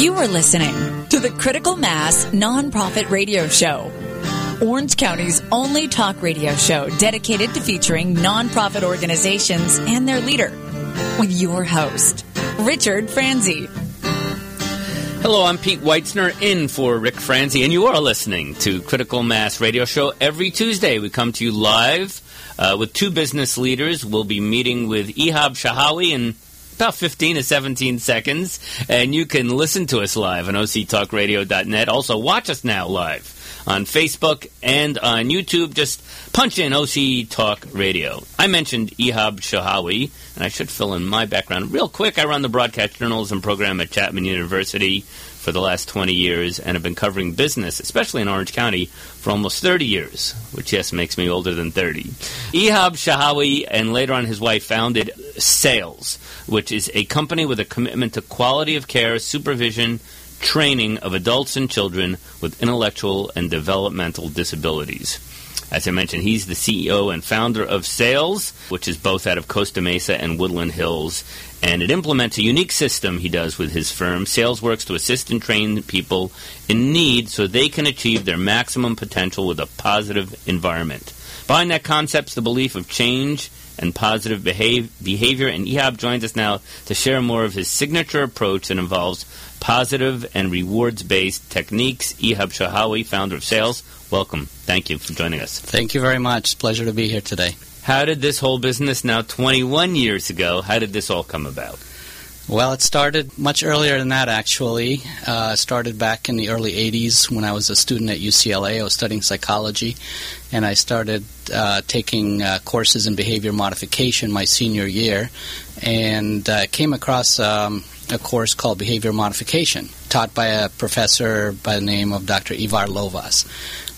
You are listening to the Critical Mass Nonprofit Radio Show, Orange County's only talk radio show dedicated to featuring nonprofit organizations and their leader, with your host, Richard Franzi. Hello, I'm Pete Weitzner in for Rick Franzi, and you are listening to Critical Mass Radio Show. Every Tuesday, we come to you live uh, with two business leaders. We'll be meeting with Ehab Shahawi in about 15 to 17 seconds, and you can listen to us live on octalkradio.net. Also, watch us now live on Facebook and on YouTube. Just punch in OC Talk Radio. I mentioned Ehab Shahawi, and I should fill in my background real quick. I run the broadcast journalism program at Chapman University for the last 20 years and have been covering business, especially in Orange County, for almost 30 years, which, yes, makes me older than 30. Ehab Shahawi and later on his wife founded SAILS, which is a company with a commitment to quality of care, supervision, training of adults and children with intellectual and developmental disabilities. As I mentioned, he's the CEO and founder of SAILS, which is both out of Costa Mesa and Woodland Hills. And it implements a unique system he does with his firm. SAILS works to assist and train people in need so they can achieve their maximum potential with a positive environment. Behind that concept's the belief of change and positive behave, behavior. And Ehab joins us now to share more of his signature approach that involves positive and rewards based techniques. Ehab Shahawi, founder of SAILS, welcome. Thank you for joining us. Thank you very much. Pleasure to be here today. How did this whole business now 21 years ago, how did this all come about? Well, it started much earlier than that, actually. Uh, started back in the early 80s when I was a student at UCLA. I was studying psychology, and I started uh, taking uh, courses in behavior modification my senior year, and uh, came across um, a course called Behavior Modification, taught by a professor by the name of Dr. Ivar Lovaas.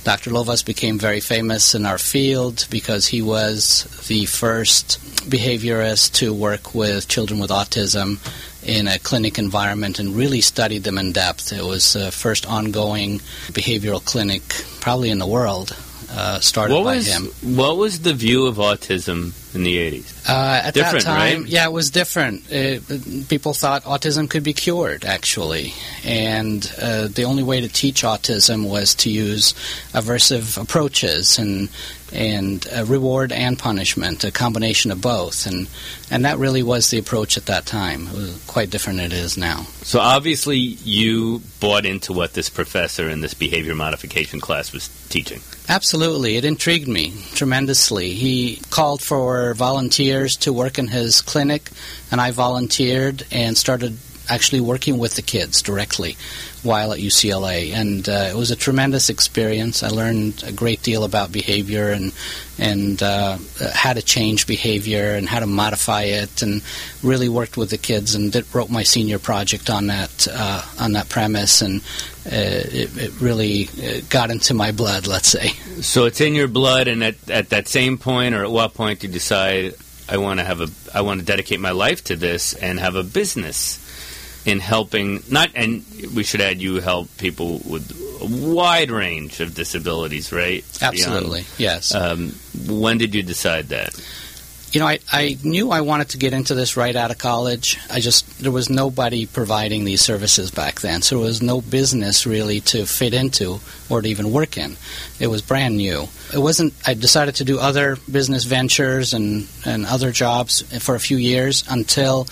Dr. Lovaas became very famous in our field because he was the first behaviorist to work with children with autism in a clinic environment and really studied them in depth. It was the first ongoing behavioral clinic, probably in the world, uh, started what by was, him. What was the view of autism in the 80s? Uh, at Different, that time, right? yeah, it was different. It, people thought autism could be cured, actually, and uh, the only way to teach autism was to use aversive approaches and and uh, reward and punishment, a combination of both, and and that really was the approach at that time. It was quite different than it is now. So obviously you bought into what this professor in this behavior modification class was teaching. Absolutely. It intrigued me tremendously. He called for volunteers to work in his clinic, and I volunteered and started actually working with the kids directly while at UCLA. And uh, it was a tremendous experience. I learned a great deal about behavior and, and uh, how to change behavior and how to modify it, and really worked with the kids and did, wrote my senior project on that, uh, on that premise. And uh, it, it really uh, got into my blood, let's say. So it's in your blood, and at, at that same point, or at what point did you decide I want to have a I want to dedicate my life to this and have a business in helping not and we should add you help people with a wide range of disabilities, right? Absolutely, yes. Um, when did you decide that? You know, I, I knew I wanted to get into this right out of college. I just, there was nobody providing these services back then. So there was no business really to fit into or to even work in. It was brand new. It wasn't, I decided to do other business ventures and, and other jobs for a few years until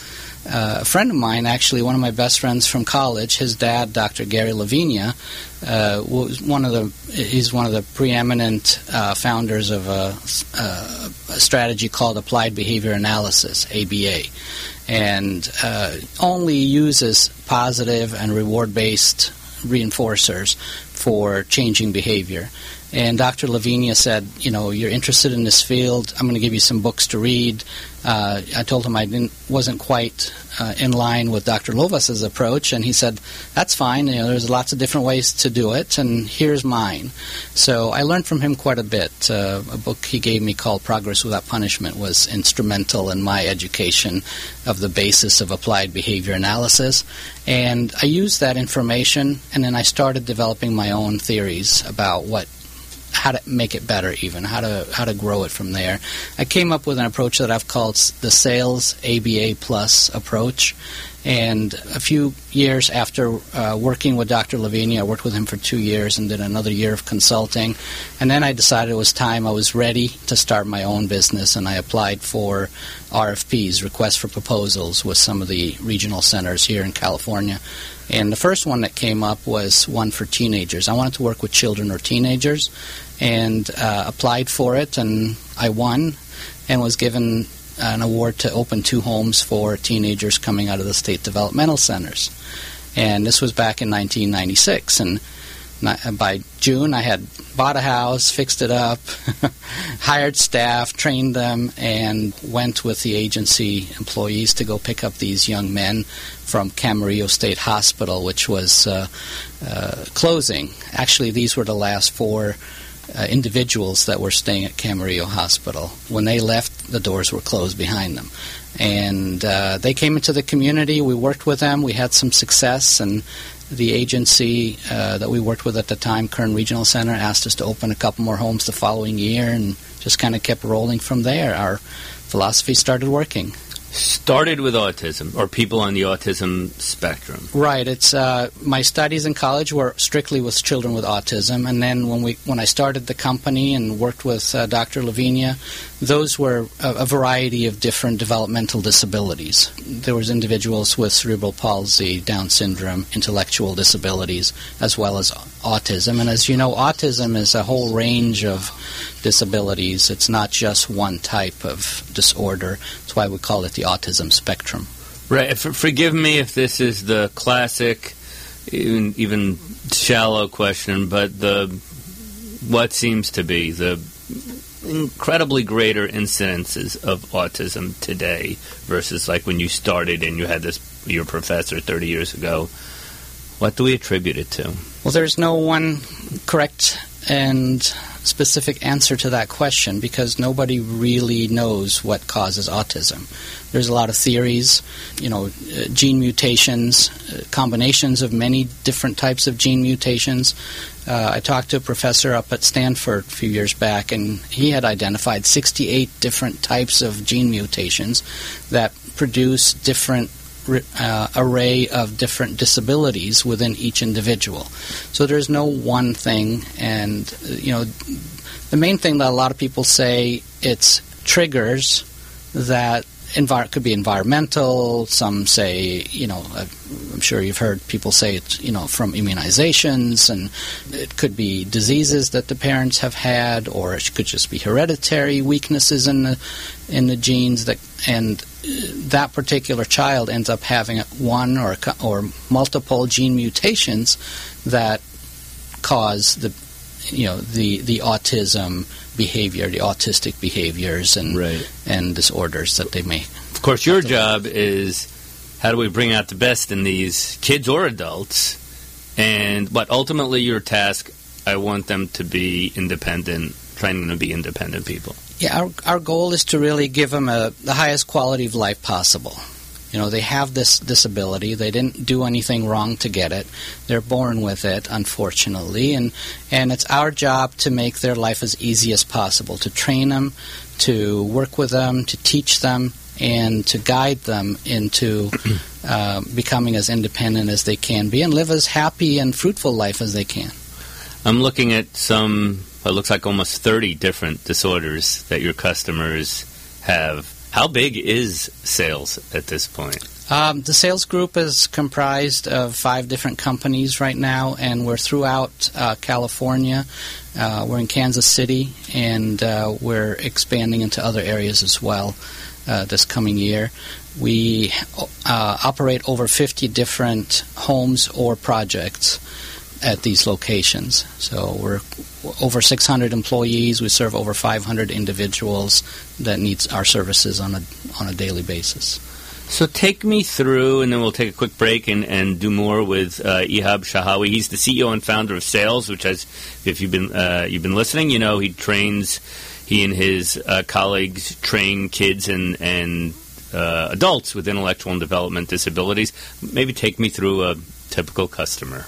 uh, a friend of mine, actually one of my best friends from college, his dad, Dr. Gary LaVigna, uh, was one of the he's one of the preeminent uh, founders of a, a, strategy called Applied Behavior Analysis (ABA), and uh, only uses positive and reward-based reinforcers for changing behavior. And Dr. LaVigna said, you know, you're interested in this field. I'm going to give you some books to read. Uh, I told him I didn't, wasn't quite uh, in line with Dr. Lovaas's approach, and he said, that's fine. You know, there's lots of different ways to do it, and here's mine. So I learned from him quite a bit. Uh, a book he gave me called Progress Without Punishment was instrumental in my education of the basis of applied behavior analysis. And I used that information, and then I started developing my own theories about what how to make it better even how to how to grow it from there. I came up with an approach that i've called the SAILS aba plus approach And a few years after uh, working with Dr. LaVigna, I worked with him for two years and did another year of consulting. And then I decided it was time. I was ready to start my own business, and I applied for RFPs, requests for proposals, with some of the regional centers here in California. And the first one that came up was one for teenagers. I wanted to work with children or teenagers and uh, applied for it, and I won and was given an award to open two homes for teenagers coming out of the state developmental centers. And this was back in 1996. And by June, I had bought a house, fixed it up, hired staff, trained them, and went with the agency employees to go pick up these young men from Camarillo State Hospital, which was uh, uh, closing. Actually, these were the last four uh, individuals that were staying at Camarillo Hospital. When they left, the doors were closed behind them. And uh, they came into the community. We worked with them. We had some success, and the agency uh, that we worked with at the time, Kern Regional Center, asked us to open a couple more homes the following year, and just kind of kept rolling from there. Our philosophy started working started with autism or people on the autism spectrum. Right. It's uh, my studies in college were strictly with children with autism, and then when we when I started the company and worked with uh, Dr. LaVigna, those were a, a, variety of different developmental disabilities. There was individuals with cerebral palsy, Down syndrome, intellectual disabilities, as well as autism. And as you know, autism is a whole range of disabilities. It's not just one type of disorder. That's why we call it the autism spectrum. Right. forgive me if this is the classic, even, even shallow question, but the what seems to be the incredibly greater incidences of autism today versus like when you started and you had this your professor 30 years ago. What do we attribute it to? Well, there's no one correct and specific answer to that question because nobody really knows what causes autism. There's a lot of theories, you know, uh, gene mutations, uh, combinations of many different types of gene mutations. Uh, I talked to a professor up at Stanford a few years back, and he had identified 68 different types of gene mutations that produce different uh, array of different disabilities within each individual. So there's no one thing, and you know, the main thing that a lot of people say it's triggers that envir- could be environmental. Some say, you know, I'm sure you've heard people say it's, you know, from immunizations, and it could be diseases that the parents have had, or it could just be hereditary weaknesses in the in the genes that, and that particular child ends up having one or or multiple gene mutations that cause the you know the the autism behavior, the autistic behaviors and right. and disorders that they may. Of course, your job is how do we bring out the best in these kids or adults, and but ultimately your task, I want them to be independent, trying them to be independent people. Yeah, our our goal is to really give them a, the highest quality of life possible. You know, they have this disability. They didn't do anything wrong to get it. They're born with it, unfortunately, and and it's our job to make their life as easy as possible, to train them, to work with them, to teach them, and to guide them into uh, becoming as independent as they can be and live as happy and fruitful life as they can. I'm looking at some. It looks like almost 30 different disorders that your customers have how big is SAILS at this point? Um, the SAILS group is comprised of five different companies right now, and we're throughout uh, California. Uh, we're in Kansas City, and uh, we're expanding into other areas as well uh, this coming year. We uh, operate over 50 different homes or projects at these locations. So we're over 600 employees. We serve over 500 individuals that needs our services on a on a daily basis. So take me through, and then we'll take a quick break and, and do more with uh, Ehab Shahawi. He's the CEO and founder of SAILS, which has, if you've been uh, you've been listening, you know he trains. He and his uh, colleagues train kids and and uh, adults with intellectual and development disabilities. Maybe take me through a typical customer.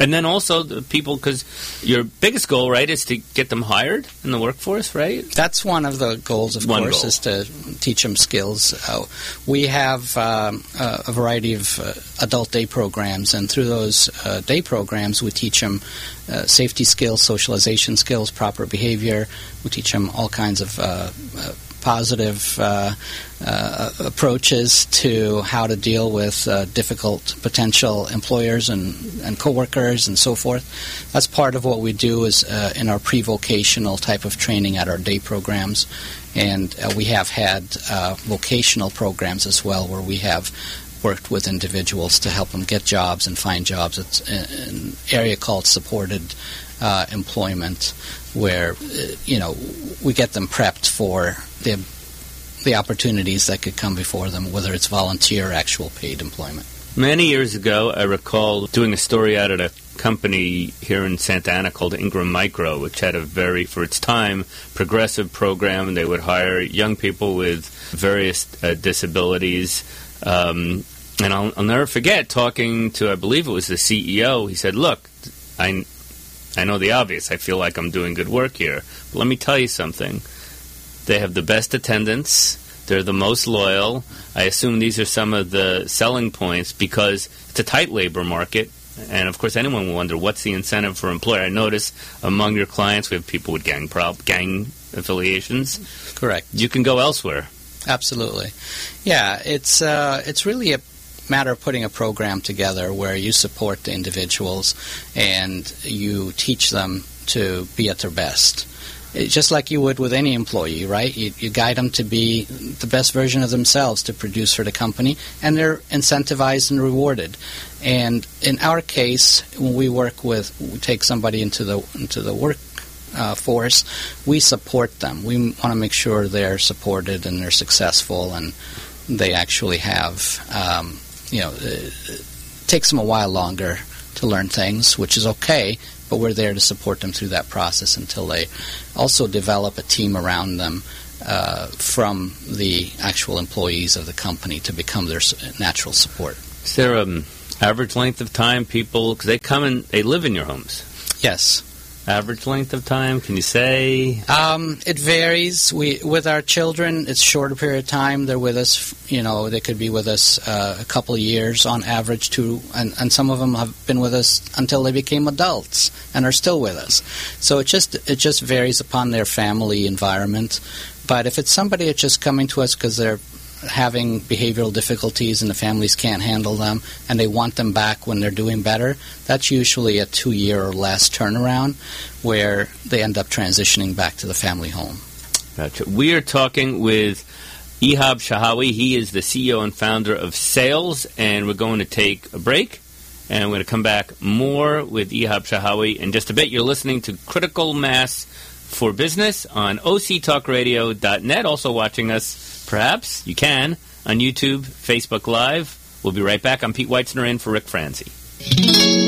And then also the people, because your biggest goal, right, is to get them hired in the workforce, right? That's one of the goals, of One course, goal. is to teach them skills. Uh, we have um, a, a variety of uh, adult day programs, and through those uh, day programs, we teach them uh, safety skills, socialization skills, proper behavior. We teach them all kinds of uh, uh, positive uh, uh, approaches to how to deal with uh, difficult potential employers and, and coworkers and so forth. That's part of what we do is uh, in our pre-vocational type of training at our day programs, and uh, we have had uh, vocational programs as well where we have worked with individuals to help them get jobs and find jobs. It's an area called supported uh, employment, where you know we get them prepped for the the opportunities that could come before them, whether it's volunteer actual paid employment. Many years ago, I recall doing a story out at a company here in Santa Ana called Ingram Micro, which had a very, for its time, progressive program. They would hire young people with various uh, disabilities. Um, and I'll, I'll never forget talking to, I believe it was the CEO. He said, Look, I, I know the obvious. I feel like I'm doing good work here. But let me tell you something. They have the best attendance. They're the most loyal. I assume these are some of the selling points because it's a tight labor market. And of course, anyone will wonder what's the incentive for employer. I notice among your clients we have people with gang prob- gang affiliations. Correct. You can go elsewhere. Absolutely. Yeah, it's uh, it's really a matter of putting a program together where you support the individuals and you teach them to be at their best. Just like you would with any employee, right? You, you guide them to be the best version of themselves to produce for the company, and they're incentivized and rewarded. And in our case, when we work with, we take somebody into the into the work uh, force, we support them. We want to make sure they're supported and they're successful, and they actually have, um, you know, it takes them a while longer to learn things, which is okay. But we're there to support them through that process until they also develop a team around them uh, from the actual employees of the company to become their natural support. Is there an average length of time people, because they come and they live in your homes? Yes. Average length of time, can you say? Um, it varies. We with our children, it's shorter period of time. They're with us. You know, they could be with us uh, a couple of years on average. Too, and, and some of them have been with us until they became adults and are still with us. So it just it just varies upon their family environment. But if it's somebody that's just coming to us because they're having behavioral difficulties and the families can't handle them and they want them back when they're doing better, that's usually a two year or less turnaround where they end up transitioning back to the family home. Gotcha. We are talking with Ehab Shahawi. He is the CEO and founder of SAILS, and we're going to take a break. And we're going to come back more with Ehab Shahawi in just a bit. You're listening to Critical Mass for Business on octalkradio.net. Also watching us, perhaps, you can, on YouTube, Facebook Live. We'll be right back. I'm Pete Weitzner in for Rick Franzi.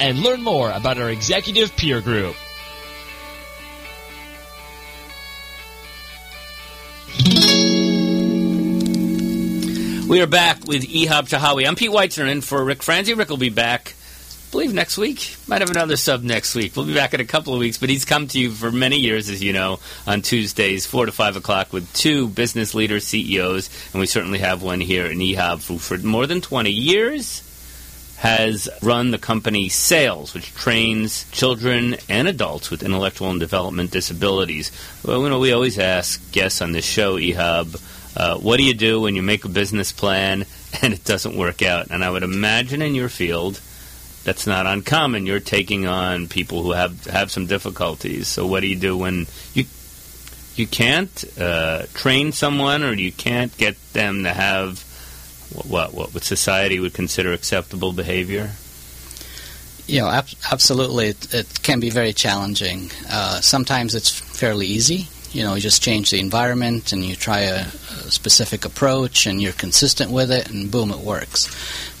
and learn more about our executive peer group. We are back with Ehab Shahawi. I'm Pete Weitzner in for Rick Franzi. Rick will be back, I believe, next week. Might have another sub next week. We'll be back in a couple of weeks, but he's come to you for many years, as you know, on Tuesdays, 4 to 5 o'clock, with two business leaders, CEOs, and we certainly have one here in Ehab who, for more than 20 years, has run the company SAILS, which trains children and adults with intellectual and development disabilities. Well, you know, we always ask guests on this show, Ehab, Uh, what do you do when you make a business plan and it doesn't work out? And I would imagine in your field, that's not uncommon. You're taking on people who have have some difficulties. So what do you do when you you can't uh, train someone or you can't get them to have what what what society would consider acceptable behavior? You know, ab- absolutely, it, it, can be very challenging. Uh, sometimes it's fairly easy. You know, you just change the environment and you try a, a, specific approach and you're consistent with it, and boom, it works.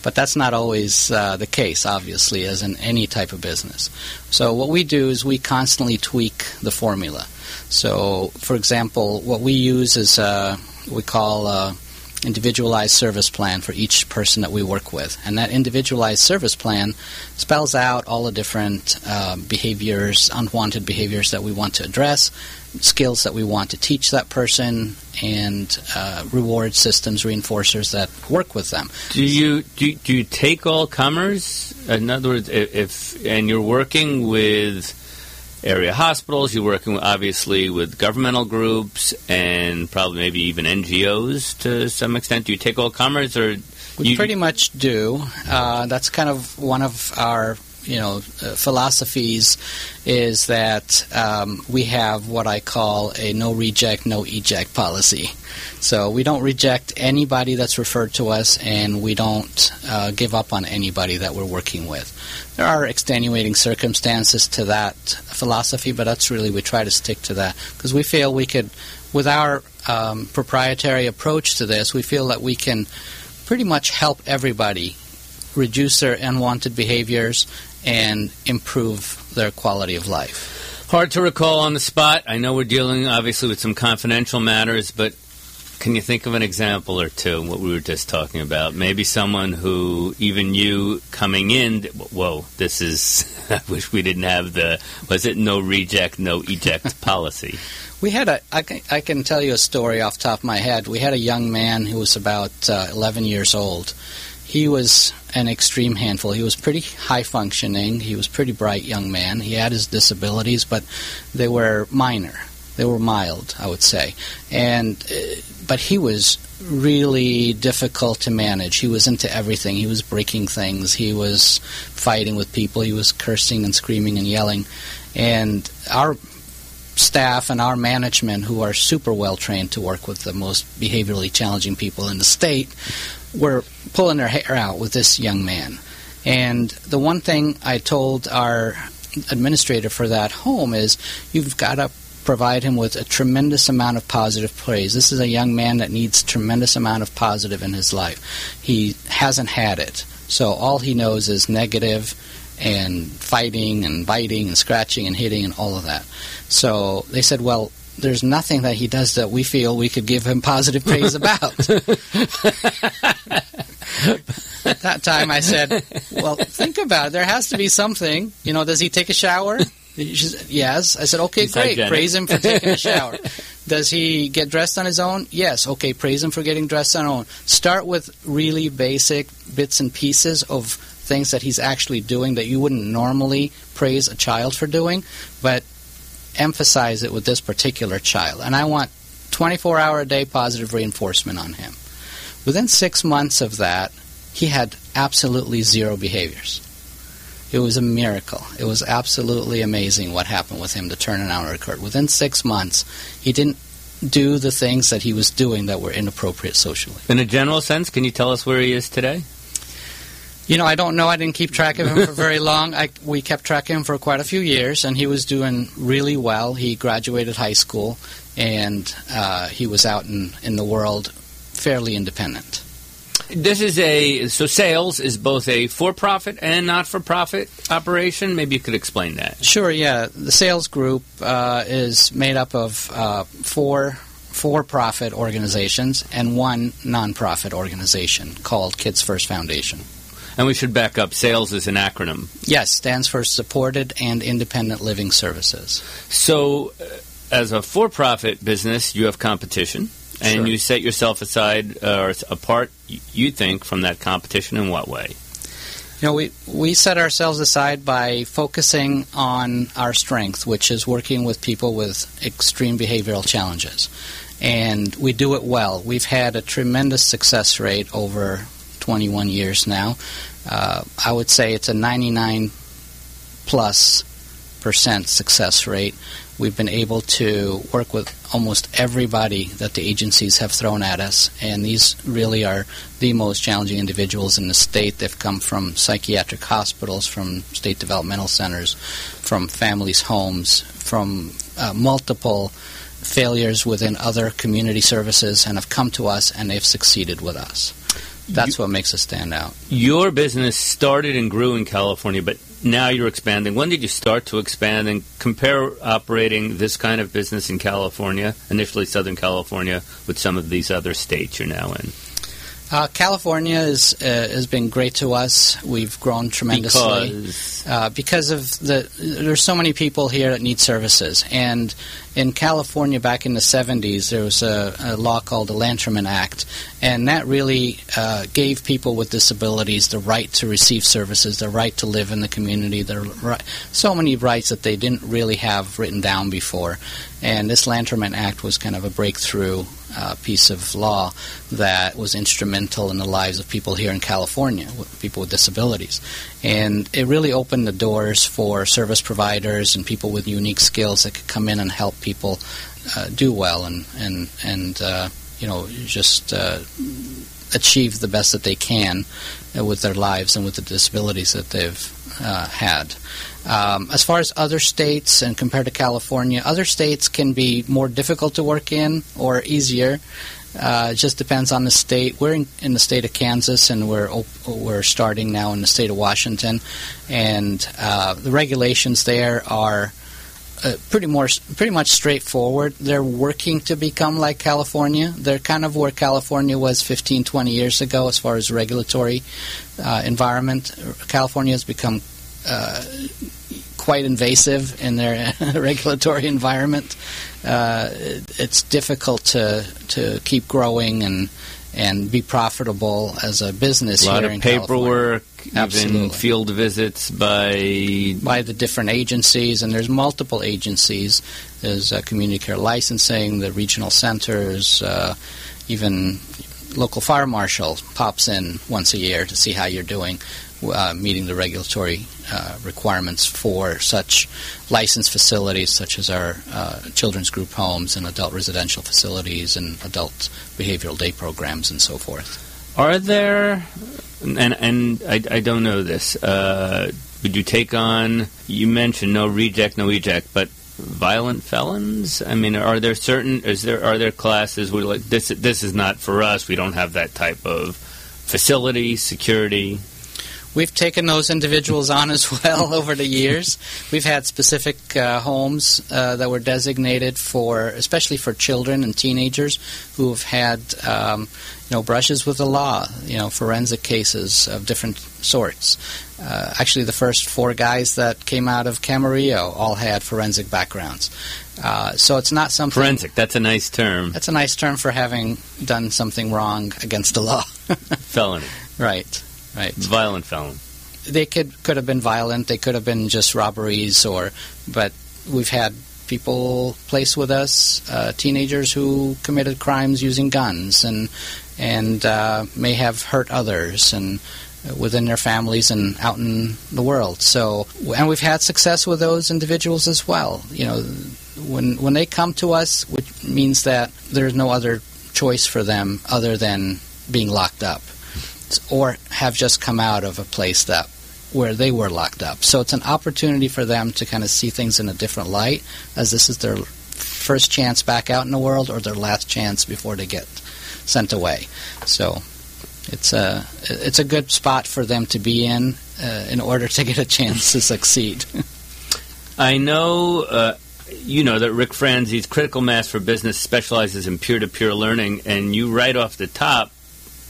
But that's not always uh, the case, obviously, as in any type of business. So, what we do is we constantly tweak the formula. So, for example, what we use is uh, we call uh, individualized service plan for each person that we work with. And that individualized service plan spells out all the different uh, behaviors, unwanted behaviors that we want to address, skills that we want to teach that person, and uh, reward systems, reinforcers that work with them. Do you do, do you take all comers? In other words, if and you're working with area hospitals. You're working obviously with governmental groups and probably maybe even NGOs to some extent. Do you take all comers or? We you, pretty much do. Uh, that's kind of one of our you know uh, philosophies is that um, we have what I call a no reject, no eject policy. So we don't reject anybody that's referred to us, and we don't uh, give up on anybody that we're working with. There are extenuating circumstances to that philosophy, but that's really we try to stick to that because we feel we could, with our um, proprietary approach to this, we feel that we can pretty much help everybody reduce their unwanted behaviors and improve their quality of life. Hard to recall on the spot. I know we're dealing obviously with some confidential matters, but can you think of an example or two? What we were just talking about, maybe someone who even you coming in. Whoa, this is. I wish we didn't have the. Was it no reject, no eject policy? We had a. I can, I can tell you a story off top of my head. We had a young man who was about uh, 11 years old. He was an extreme handful. He was pretty high functioning. He was pretty bright young man. He had his disabilities, but they were minor. They were mild, I would say. And uh, but he was really difficult to manage. He was into everything. He was breaking things. He was fighting with people. He was cursing and screaming and yelling. And our staff and our management, who are super well trained to work with the most behaviorally challenging people in the state, were pulling their hair out with this young man. And the one thing I told our administrator for that home is you've got to provide him with a tremendous amount of positive praise. This is a young man that needs tremendous amount of positive in his life. He hasn't had it. So all he knows is negative and fighting and biting and scratching and hitting and all of that. So they said, well, there's nothing that he does that we feel we could give him positive praise about. At that time, I said, "Well, think about it. There has to be something. You know, does he take a shower? Said, yes. I said, okay, He's great. Hygienic. Praise him for taking a shower. Does he get dressed on his own? Yes. Okay, praise him for getting dressed on his own. Start with really basic bits and pieces of things that he's actually doing that you wouldn't normally praise a child for doing, but emphasize it with this particular child. And I want 24 hour a day positive reinforcement on him. Within six months of that, he had absolutely zero behaviors. It was a miracle. It was absolutely amazing what happened with him. The turnaround occurred. Within six months, he didn't do the things that he was doing that were inappropriate socially. In a general sense, can you tell us where he is today? You know, I don't know. I didn't keep track of him for very long. I, we kept track of him for quite a few years, and he was doing really well. He graduated high school, and uh, he was out in, in the world fairly independent. This is a so SAILS is both a for-profit and not-for-profit operation. Maybe you could explain that. Sure. Yeah, the SAILS group uh, is made up of uh, four for-profit organizations and one nonprofit organization called Kids First Foundation. And we should back up. SAILS is an acronym. Yes, stands for Supported and Independent Living Services. So, uh, as a for-profit business, you have competition, and sure. you set yourself aside uh, or apart. You think from that competition in what way? You know, we, we set ourselves aside by focusing on our strength, which is working with people with extreme behavioral challenges. and we do it well. We've had a tremendous success rate over 21 years now. Uh, I would say it's a 99 plus percent success rate. We've been able to work with almost everybody that the agencies have thrown at us, and these really are the most challenging individuals in the state. They've come from psychiatric hospitals, from state developmental centers, from families' homes, from uh, multiple failures within other community services, and have come to us and they've succeeded with us. That's you, what makes us stand out. Your business started and grew in California, but now you're expanding. When did you start to expand and compare operating this kind of business in California, initially Southern California, with some of these other states you're now in? Uh, California is, uh, has been great to us. We've grown tremendously because, uh, because of the. There's so many people here that need services, and in California back in the 70s, there was a, a law called the Lanterman Act, and that really uh, gave people with disabilities the right to receive services, the right to live in the community, the right, so many rights that they didn't really have written down before. And this Lanterman Act was kind of a breakthrough uh, piece of law that was instrumental in the lives of people here in California, people with disabilities. And it really opened the doors for service providers and people with unique skills that could come in and help people uh, do well and, and, and uh, you know, just uh, achieve the best that they can uh, with their lives and with the disabilities that they've uh, had. Um, as far as other states and compared to California, other states can be more difficult to work in or easier. Uh, it just depends on the state. We're in, in, the state of Kansas, and we're op- we're starting now in the state of Washington, and uh, the regulations there are uh, pretty more pretty much straightforward. They're working to become like California. They're kind of where California was 15, 20 years ago as far as regulatory uh, environment. California has become uh, quite invasive in their regulatory environment. Uh, it's difficult to to keep growing and and be profitable as a business. Here in California. A lot of paperwork, Absolutely. even field visits by by the different agencies, and there's multiple agencies. There's uh, community care licensing, the regional centers, uh, even local fire marshal pops in once a year to see how you're doing uh, meeting the regulatory uh, requirements for such licensed facilities, such as our uh, children's group homes and adult residential facilities and adult behavioral day programs and so forth. Are there, and and I, I don't know this. Uh, would you take on? You mentioned no reject, no eject, but violent felons? I mean, are there certain? Is there are there classes where like this? This is not for us. We don't have that type of facility security. We've taken those individuals on as well over the years. We've had specific uh, homes uh, that were designated for, especially for children and teenagers who have had, um, you know, brushes with the law, you know, forensic cases of different sorts. Uh, actually, the first four guys that came out of Camarillo all had forensic backgrounds. Uh, so it's not something. Forensic, that's a nice term. That's a nice term for having done something wrong against the law. Felony. Right. Right. Violent felon. They could could have been violent. They could have been just robberies, or but we've had people placed with us, uh, teenagers who committed crimes using guns and and uh, may have hurt others and uh, within their families and out in the world. So, and we've had success with those individuals as well. You know, when when they come to us, which means that there's no other choice for them other than being locked up or have just come out of a place that where they were locked up. So it's an opportunity for them to kind of see things in a different light, as this is their first chance back out in the world or their last chance before they get sent away. So it's a it's a good spot for them to be in uh, in order to get a chance to succeed. I know. Uh, you know that Rick Franzi's Critical Mass for Business specializes in peer-to-peer learning, and you right off the top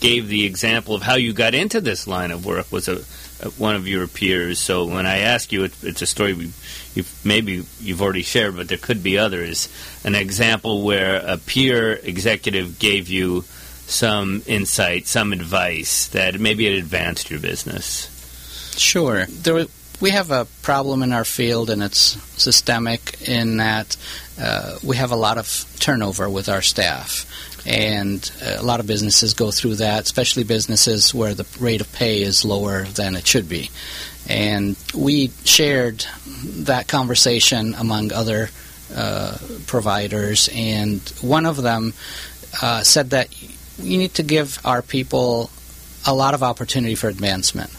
gave the example of how you got into this line of work was a, a one of your peers. So when I ask you, it, it's a story you've, maybe you've already shared, but there could be others. An example where a peer executive gave you some insight, some advice that maybe it advanced your business. Sure. There we have a problem in our field, and it's systemic in that uh, we have a lot of turnover with our staff. And a lot of businesses go through that, especially businesses where the rate of pay is lower than it should be. And we shared that conversation among other uh, providers, and one of them uh, said that you need to give our people a lot of opportunity for advancement.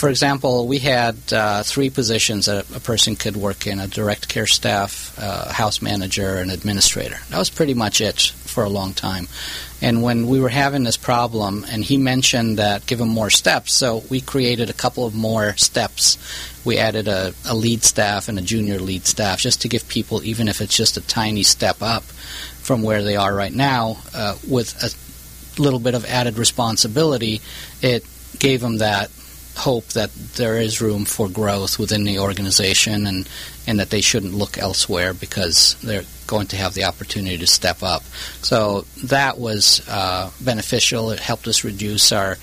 For example, we had uh, three positions that a person could work in a direct care staff, uh, house manager, and administrator. That was pretty much it for a long time. And when we were having this problem, and he mentioned that give him more steps, so we created a couple of more steps. We added a, a lead staff and a junior lead staff just to give people, even if it's just a tiny step up from where they are right now, uh, with a little bit of added responsibility, it gave them that hope that there is room for growth within the organization and, and that they shouldn't look elsewhere because they're going to have the opportunity to step up. So that was uh, beneficial. It helped us reduce our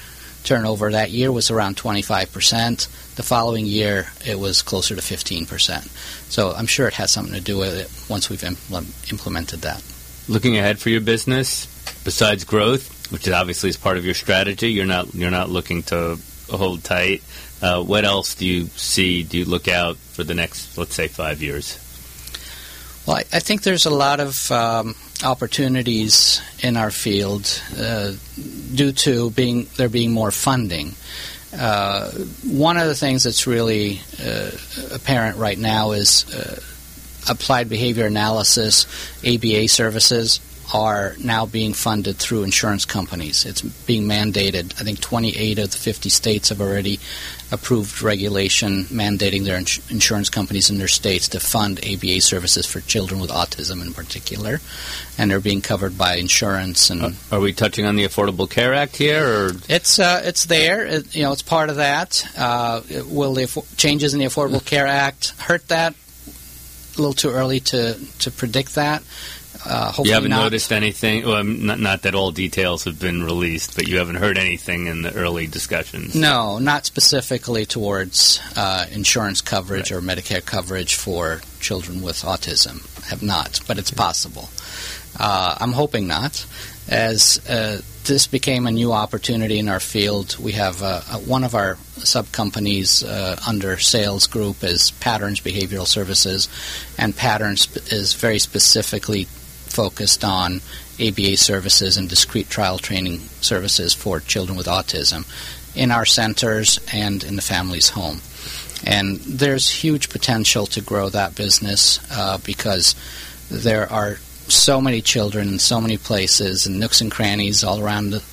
turnover. That year was around 25%. The following year, it was closer to 15%. So I'm sure it has something to do with it once we've impl- implemented that. Looking ahead for your business, besides growth, which obviously is part of your strategy, you're not you're not looking to hold tight. Uh, what else do you see? Do you look out for the next, let's say, five years? Well, I, I think there's a lot of um, opportunities in our field uh, due to being there being more funding. Uh, one of the things that's really uh, apparent right now is uh, applied behavior analysis, ABA services are now being funded through insurance companies. It's being mandated. I think 28 of the 50 states have already approved regulation mandating their ins- insurance companies in their states to fund ABA services for children with autism in particular, and they're being covered by insurance. And uh, are we touching on the Affordable Care Act here? Or? It's uh, it's there. It, you know, it's part of that. Uh, will the changes in the Affordable Care Act hurt that? A little too early to to predict that. Uh, you haven't not. noticed anything. Well, not, not, that all details have been released, but you haven't heard anything in the early discussions. No, not specifically towards uh, insurance coverage right. or Medicare coverage for children with autism. Have not, but it's possible. Uh, I'm hoping not. As uh, this became a new opportunity in our field, we have uh, one of our sub companies uh, under SAILS group is Patterns Behavioral Services, and Patterns is very specifically focused on ABA services and discrete trial training services for children with autism in our centers and in the family's home. And there's huge potential to grow that business uh, because there are so many children in so many places and nooks and crannies all around the,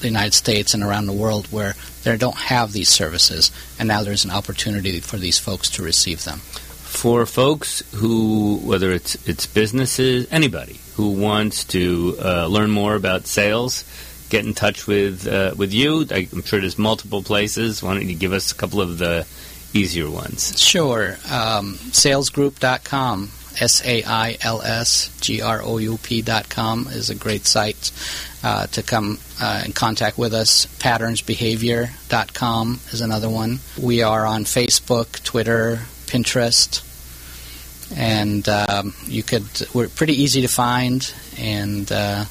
the United States and around the world where they don't have these services, and now there's an opportunity for these folks to receive them for folks who, whether it's it's businesses, anybody who wants to uh, learn more about SAILS, get in touch with uh, with you. I'm sure there's multiple places. Why don't you give us a couple of the easier ones? Sure. Um, sailsgroup.com. S A I L S G R O U P dot com is a great site uh, to come uh, in contact with us. Patternsbehavior.com is another one. We are on Facebook, Twitter, Pinterest, and um, you could. We're pretty easy to find, and uh,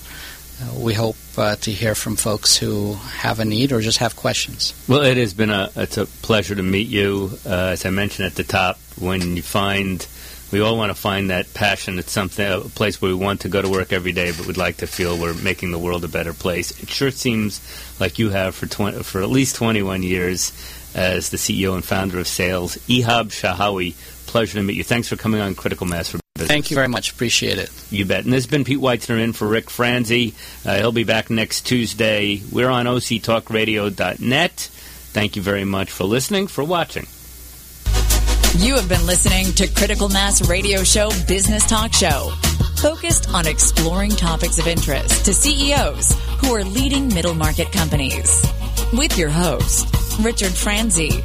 we hope uh, to hear from folks who have a need or just have questions. Well, it has been a it's a pleasure to meet you. Uh, as I mentioned at the top, when you find we all want to find that passion. It's something a place where we want to go to work every day, but we'd like to feel we're making the world a better place. It sure seems like you have for 20, for at least 21 years as the CEO and founder of SAILS. Ehab Shahawi, pleasure to meet you. Thanks for coming on Critical Mass for Business. Thank you very much. Appreciate it. You bet. And this has been Pete Weitzner in for Rick Franzi. Uh, he'll be back next Tuesday. We're on octalkradio.net. Thank you very much for listening, for watching. You have been listening to Critical Mass Radio Show Business Talk Show, focused on exploring topics of interest to CEOs who are leading middle market companies. With your host, Richard Franzi.